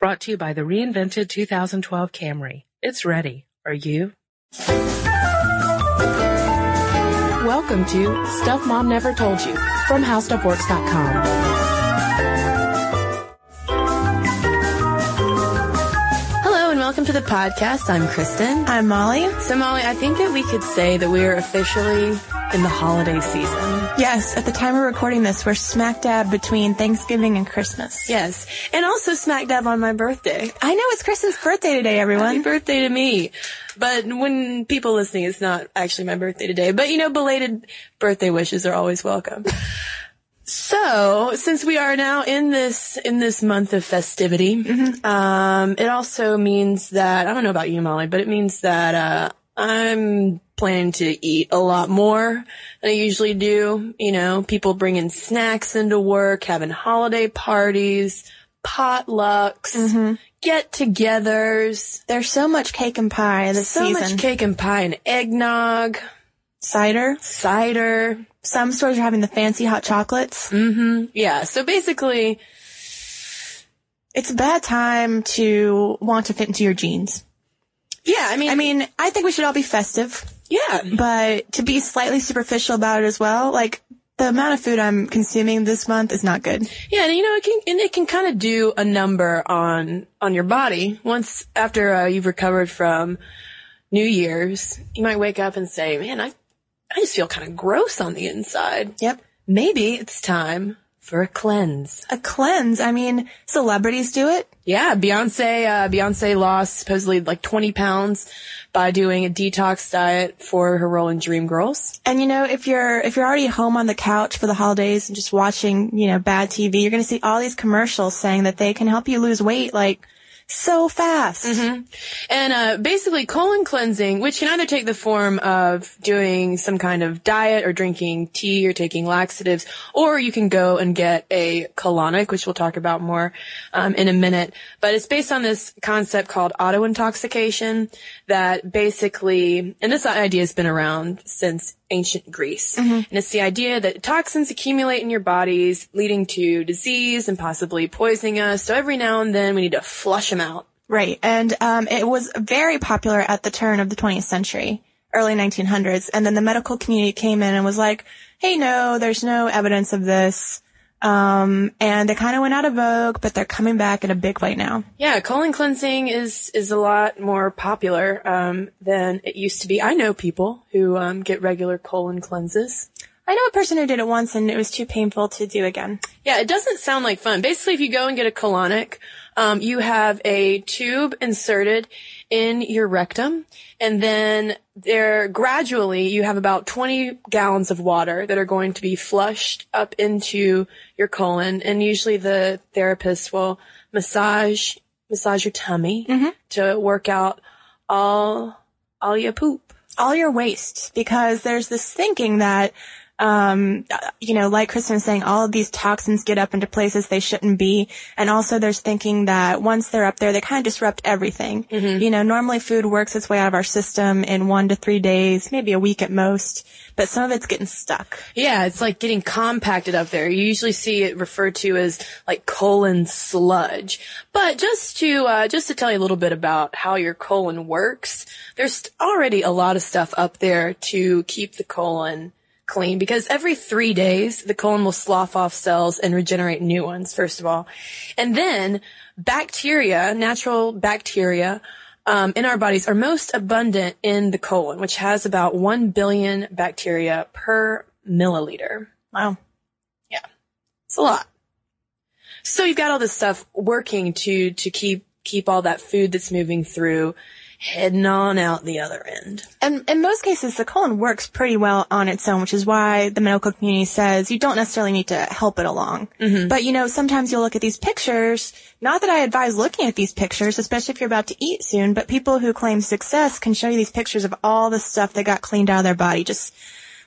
Brought to you by the reinvented 2012 Camry. It's ready. Are you? Welcome to Stuff Mom Never Told You from HowStuffWorks.com. welcome to the podcast. I'm Cristen. I'm Molly. So Molly, I think that we could say that we are officially in the holiday season. Yes, at the time of recording this, we're smack dab between Thanksgiving and Christmas. Yes. And also smack dab on my birthday. I know it's Cristen's birthday today, everyone. Happy birthday to me. But when people listening, it's not actually my birthday today. But you know, belated birthday wishes are always welcome. So, since we are now in this in this month of festivity, um, it also means that I don't know about you, Molly, but it means that uh, I'm planning to eat a lot more than I usually do. You know, people bringing snacks into work, having holiday parties, potlucks, get-togethers. There's so much cake and pie this So season. much cake and pie and eggnog, Cider. cider. Some stores are having the fancy hot chocolates. Yeah, so basically, It's a bad time to want to fit into your jeans. yeah, I mean, I mean, I think we should all be festive, yeah, but to be slightly superficial about it as well, like the amount of food I'm consuming this month is not good. yeah, and you know, it can and it can kind of do a number on on your body once after uh, you've recovered from New Year's. You might wake up and say, "Man, I I just feel kind of gross on the inside." Yep. Maybe it's time for a cleanse. A cleanse. I mean, celebrities do it. Yeah, Beyonce, uh, Beyonce lost supposedly like 20 pounds by doing a detox diet for her role in Dreamgirls. And you know, if you're if you're already home on the couch for the holidays and just watching, you know, bad TV, you're going to see all these commercials saying that they can help you lose weight like so fast. And uh, basically, colon cleansing, which can either take the form of doing some kind of diet or drinking tea or taking laxatives, or you can go and get a colonic, which we'll talk about more um, in a minute. But it's based on this concept called auto intoxication that basically, and this idea has been around since ancient Greece. And it's the idea that toxins accumulate in your bodies, leading to disease and possibly poisoning us. So every now and then we need to flush them out. Right. And um, it was very popular at the turn of the 20th century, early 1900s. And then the medical community came in and was like, hey, no, there's no evidence of this. Um, and they kind of went out of vogue, but they're coming back in a big way now. Yeah, colon cleansing is is a lot more popular um, than it used to be. I know people who um, get regular colon cleanses. I know a person who did it once and it was too painful to do again. Yeah, it doesn't sound like fun. Basically, if you go and get a colonic, um, you have a tube inserted in your rectum, and then there gradually you have about 20 gallons of water that are going to be flushed up into your colon, and usually the therapist will massage massage your tummy to work out all all your poop. all your waste because there's this thinking that um you know like cristen was saying all of these toxins get up into places they shouldn't be and also there's thinking that once they're up there they kind of disrupt everything you know normally food works its way out of our system in one to three days maybe a week at most but some of it's getting stuck Yeah, it's like getting compacted up there. You usually see it referred to as like colon sludge. But just to uh, just to tell you a little bit about how your colon works, there's already a lot of stuff up there to keep the colon clean because every three days the colon will slough off cells and regenerate new ones. First of all, and then bacteria, natural bacteria. Um, in our bodies are most abundant in the colon, which has about 1 billion bacteria per milliliter. wow Yeah. It's a lot. So you've got all this stuff working to, to keep, keep all that food that's moving through heading on out the other end. And in most cases, the colon works pretty well on its own, which is why the medical community says you don't necessarily need to help it along. Mm-hmm. But you know, sometimes you'll look at these pictures. Not that I advise looking at these pictures, especially if you're about to eat soon, but people who claim success can show you these pictures of all the stuff that got cleaned out of their body. Just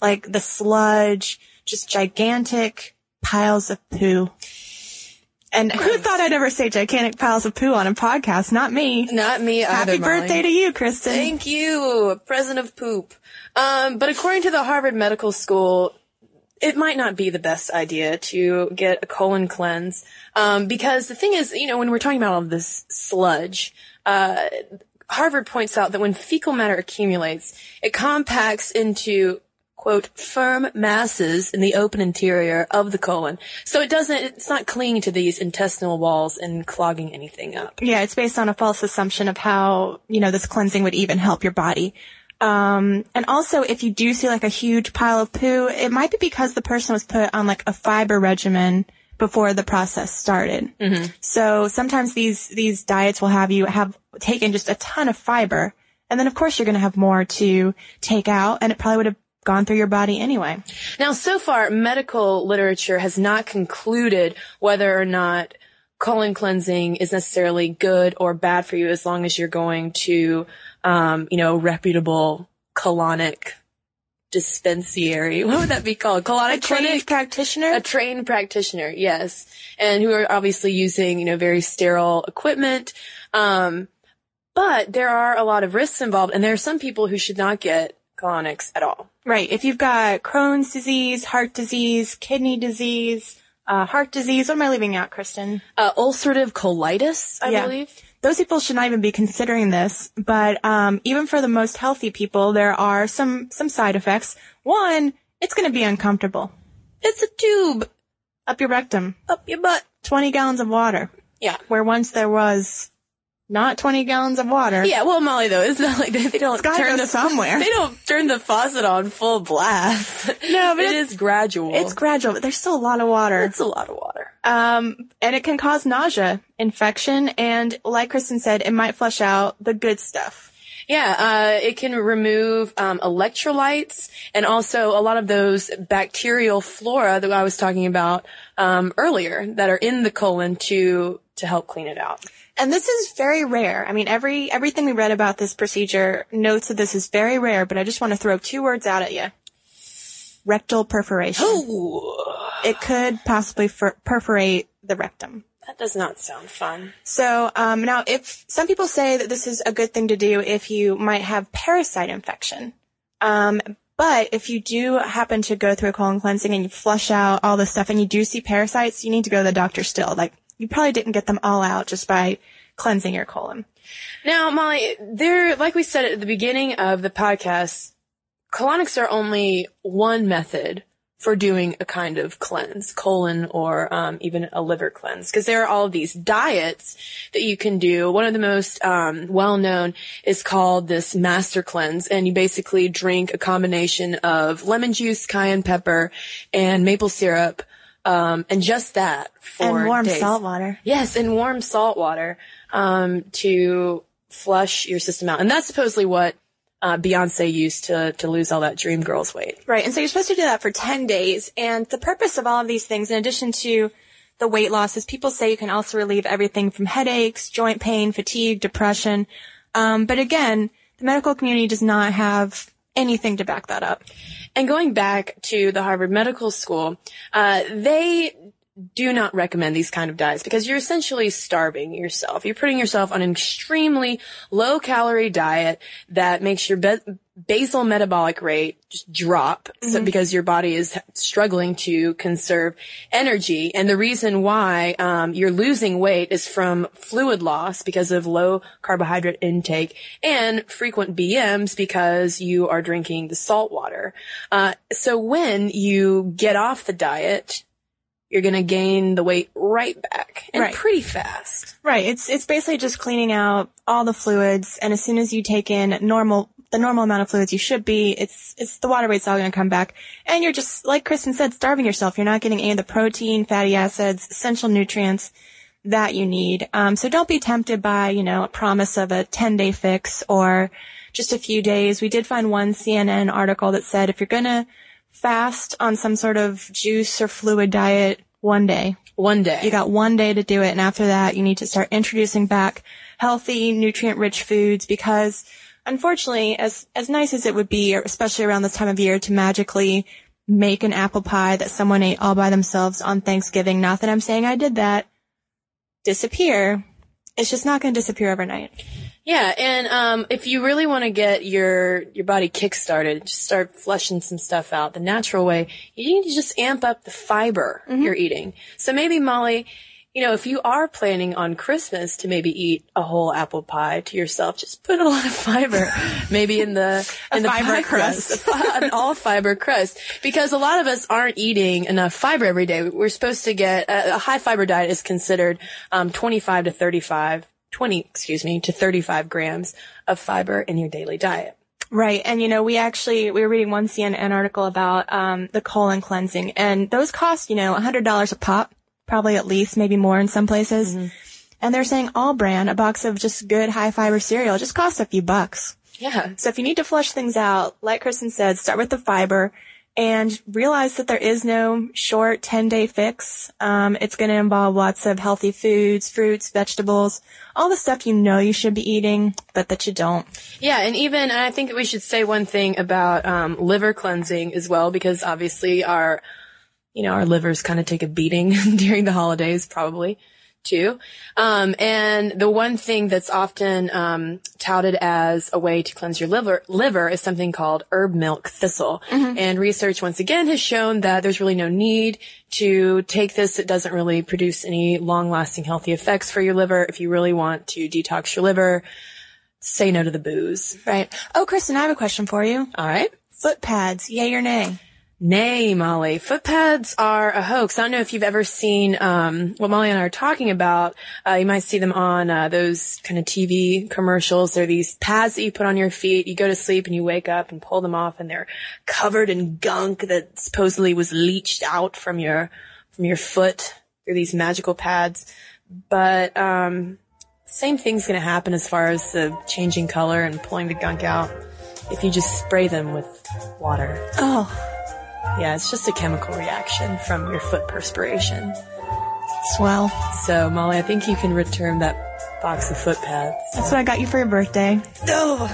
like the sludge, just gigantic piles of poo. And who thought I'd ever say gigantic piles of poo on a podcast? Not me. Not me either. Happy Molly. birthday to you, Cristen. Thank you, A present of poop. Um, but according to the Harvard Medical School, it might not be the best idea to get a colon cleanse um, because the thing is, you know, when we're talking about all of this sludge, uh, Harvard points out that when fecal matter accumulates, it compacts into quote firm masses in the open interior of the colon. So it doesn't, it's not clinging to these intestinal walls and clogging anything up. Yeah, it's based on a false assumption of how, you know, this cleansing would even help your body. Um, and also if you do see like a huge pile of poo, it might be because the person was put on like a fiber regimen before the process started. So sometimes these, these diets will have you have taken just a ton of fiber. And then of course you're going to have more to take out and it probably would have gone through your body anyway. Now, so far, medical literature has not concluded whether or not colon cleansing is necessarily good or bad for you as long as you're going to, um, you know, reputable colonic dispensary. What would that be called? Colonic Trained clinic? practitioner? A trained practitioner, yes. And who are obviously using, you know, very sterile equipment. Um, but there are a lot of risks involved and there are some people who should not get colonics at all. Right. If you've got Crohn's disease, heart disease, kidney disease, uh, heart disease, what am I leaving out, Cristen? Uh, ulcerative colitis, I Yeah. believe. Those people should not even be considering this, but um, even for the most healthy people, there are some some side effects. One, it's going to be uncomfortable. It's a tube Up your rectum, up your butt. 20 gallons of water, Yeah. where once there was not 20 gallons of water. Yeah, well, Molly, though, it's not like they, they don't turn the somewhere. They don't turn the faucet on full blast. No, but it's- gradual. It's gradual, but there's still a lot of water. it's a lot of water. Um, and it can cause nausea, infection, and like Cristen said, it might flush out the good stuff. Yeah, uh, it can remove um, electrolytes and also a lot of those bacterial flora that I was talking about um, earlier that are in the colon to to help clean it out. And this is very rare. I mean, every everything we read about this procedure notes that this is very rare, but I just want to throw two words out at you. Rectal perforation. Ooh, It could possibly fer- perforate the rectum. that does not sound fun. So um, now, if some people say that this is a good thing to do if you might have parasite infection, um, but if you do happen to go through a colon cleansing and you flush out all this stuff and you do see parasites, you need to go to the doctor still. Like you probably didn't get them all out just by cleansing your colon. Now, Molly, there, like we said at the beginning of the podcast, colonics are only one method for doing a kind of cleanse, colon or um, even a liver cleanse, because there are all these diets that you can do. One of the most um, well-known is called this master cleanse, and you basically drink a combination of lemon juice, cayenne pepper, and maple syrup, um, and just that for and warm days. salt water. Yes, in warm salt water um, to flush your system out, and that's supposedly what uh, Beyonce used to to lose all that dream girls weight. Right. And so you're supposed to do that for 10 days. And the purpose of all of these things, in addition to the weight loss, is people say you can also relieve everything from headaches, joint pain, fatigue, depression. Um, but again, the medical community does not have anything to back that up. And going back to the Harvard Medical School, uh, they do not recommend these kind of diets because you're essentially starving yourself. You're putting yourself on an extremely low calorie diet that makes your be- basal metabolic rate just drop so, because your body is struggling to conserve energy. And the reason why um, you're losing weight is from fluid loss because of low carbohydrate intake and frequent BMs because you are drinking the salt water. Uh, so when you get off the diet, you're going to gain the weight right back and Right. pretty fast. Right. It's, it's basically just cleaning out all the fluids. And as soon as you take in normal, the normal amount of fluids you should be, it's, it's the water weight's all going to come back. And you're just, like Cristen said, starving yourself. You're not getting any of the protein, fatty acids, essential nutrients that you need. Um, so don't be tempted by, you know, a promise of a 10 day fix or just a few days. We did find one CNN article that said if you're going to fast on some sort of juice or fluid diet one day, One day. you got one day to do it, and after that, you need to start introducing back healthy, nutrient-rich foods because, unfortunately, as as nice as it would be, especially around this time of year, to magically make an apple pie that someone ate all by themselves on Thanksgiving. Not that I'm saying I did that. Disappear. It's just not going to disappear overnight. Yeah, and um, if you really want to get your your body kick-started, just start flushing some stuff out the natural way, you need to just amp up the fiber you're eating. So maybe Molly, you know, if you are planning on Christmas to maybe eat a whole apple pie to yourself, just put a lot of fiber, maybe in the in the fiber pie crust. a an all fiber crust, because a lot of us aren't eating enough fiber every day. We're supposed to get a, a high fiber diet is considered um, 25 to 35, 20, excuse me, to 35 grams of fiber in your daily diet. Right. And you know, we actually, we were reading one CNN article about, um, the colon cleansing and those cost, you know, $100 a pop, probably at least, maybe more in some places. And they're saying All-Bran, a box of just good high fiber cereal just costs a few bucks. Yeah. So if you need to flush things out, like Cristen said, start with the fiber and realize that there is no short 10 day fix. Um, it's going to involve lots of healthy foods, fruits, vegetables, all the stuff you know you should be eating, but that you don't. Yeah, and even and I think we should say one thing about um, liver cleansing as well, because obviously our, you know, our livers kind of take a beating during the holidays, probably too. Um, and the one thing that's often um, touted as a way to cleanse your liver liver is something called herb milk thistle. And research once again has shown that there's really no need to take this. It doesn't really produce any long lasting healthy effects for your liver. If you really want to detox your liver, say no to the booze. Right. Oh, Cristen, I have a question for you. All right. Foot pads, yay or nay? Nay, Molly. Foot pads are a hoax. I don't know if you've ever seen um, what Molly and I are talking about. Uh, you might see them on uh, those kind of TV commercials. They're these pads that you put on your feet. You go to sleep and you wake up and pull them off, and they're covered in gunk that supposedly was leached out from your from your foot. They're these magical pads, but um, same thing's going to happen as far as the changing color and pulling the gunk out if you just spray them with water. Oh, Yeah, it's just a chemical reaction from your foot perspiration. swell. So, Molly, I think you can return that box of foot pads. That's what I got you for your birthday. Oh!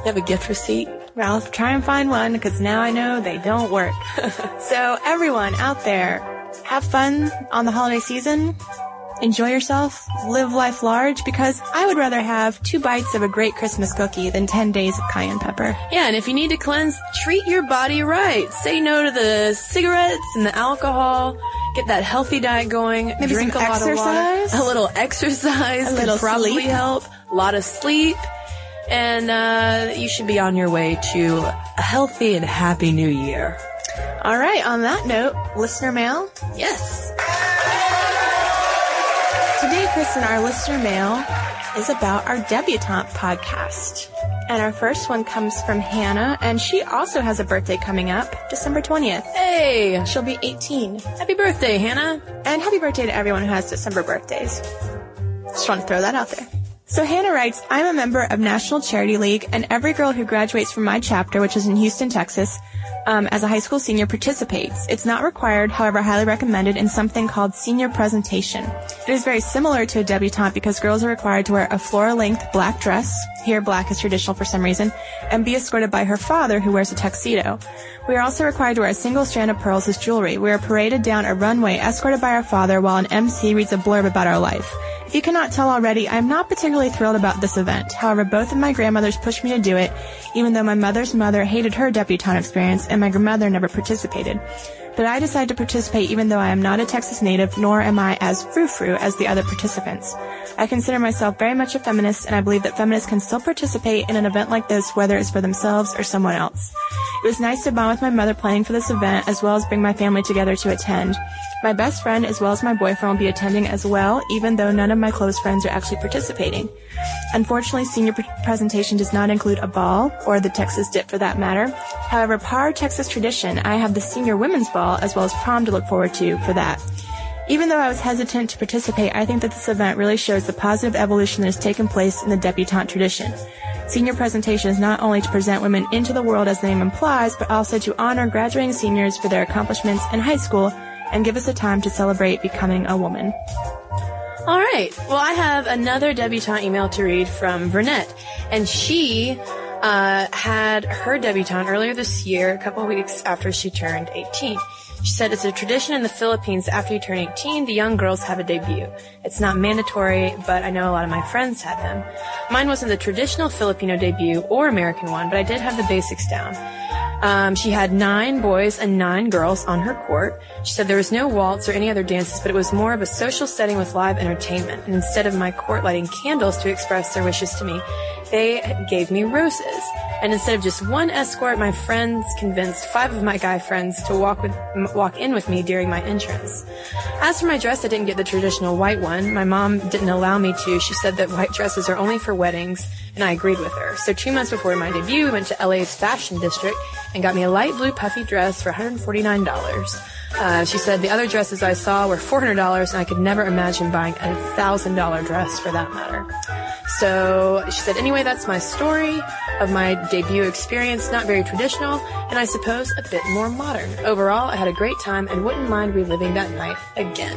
You have a gift receipt? Well, try and find one because now I know they don't work. so everyone out there, have fun on the holiday season. Enjoy yourself. Live life large because I would rather have two bites of a great Christmas cookie than 10 days of cayenne pepper. Yeah, and if you need to cleanse, treat your body right. Say no to the cigarettes and the alcohol. Get that healthy diet going. Maybe drink some a lot of exercise? water. A little exercise. A could little probably sleep. help. A lot of sleep. And uh, you should be on your way to a healthy and happy new year. All right. On that note, listener mail. Yes. Today, Cristen, our listener mail is about our debutante podcast. And our first one comes from Hannah, and she also has a birthday coming up, December 20th. Hey, She'll be 18. happy birthday, Hannah. And happy birthday to everyone who has December birthdays. Just want to throw that out there. So Hannah writes, I'm a member of National Charity League, and every girl who graduates from my chapter, which is in Houston, Texas, um, as a high school senior participates. It's not required, however, highly recommended in something called senior presentation. It is very similar to a debutante because girls are required to wear a floor-length black dress, here black is traditional for some reason, and be escorted by her father who wears a tuxedo. We are also required to wear a single strand of pearls as jewelry. We are paraded down a runway escorted by our father while an MC reads a blurb about our life. If you cannot tell already, I am not particularly thrilled about this event. However, both of my grandmothers pushed me to do it, even though my mother's mother hated her debutante experience and my grandmother never participated. But I decided to participate even though I am not a Texas native, nor am I as frou-frou as the other participants. I consider myself very much a feminist, and I believe that feminists can still participate in an event like this, whether it's for themselves or someone else. It was nice to bond with my mother planning for this event, as well as bring my family together to attend. My best friend, as well as my boyfriend, will be attending as well, even though none of my close friends are actually participating. Unfortunately, senior pre- presentation does not include a ball, or the Texas dip for that matter. However, par Texas tradition, I have the senior women's ball as well as prom to look forward to for that. Even though I was hesitant to participate, I think that this event really shows the positive evolution that has taken place in the debutante tradition. Senior presentation is not only to present women into the world as the name implies, but also to honor graduating seniors for their accomplishments in high school and give us a time to celebrate becoming a woman. All right. Well, I have another debutante email to read from Vernette, and she uh, had her debutante earlier this year, a couple weeks after she turned 18. She said it's a tradition in the Philippines after you turn 18, the young girls have a debut. It's not mandatory, but I know a lot of my friends had them. Mine wasn't the traditional Filipino debut or American one, but I did have the basics down. Um, she had nine boys and nine girls on her court. She said there was no waltz or any other dances, but it was more of a social setting with live entertainment. And instead of my court lighting candles to express their wishes to me, they gave me roses. And instead of just one escort, my friends convinced five of my guy friends to walk with, walk in with me during my entrance. As for my dress, I didn't get the traditional white one. My mom didn't allow me to. She said that white dresses are only for weddings, and I agreed with her. So two months before my debut, we went to LA's fashion district and got me a light blue puffy dress for $149. Uh, she said the other dresses I saw were $400 and I could never imagine buying a $1,000 dress for that matter. So she said, anyway, that's my story of my debut experience. Not very traditional and I suppose a bit more modern. Overall, I had a great time and wouldn't mind reliving that night again.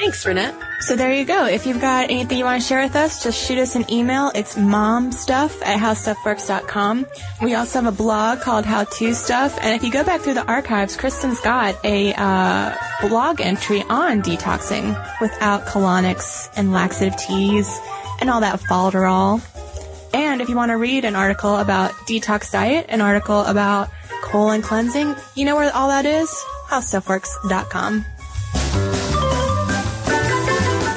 Thanks, Renette. So there you go. If you've got anything you want to share with us, just shoot us an email. It's momstuff at howstuffworks.com. We also have a blog called How To Stuff. And if you go back through the archives, Cristen's got a uh, blog entry on detoxing without colonics and laxative teas and all that falderall. And if you want to read an article about detox diet, an article about colon cleansing, you know where all that is? HowStuffWorks.com.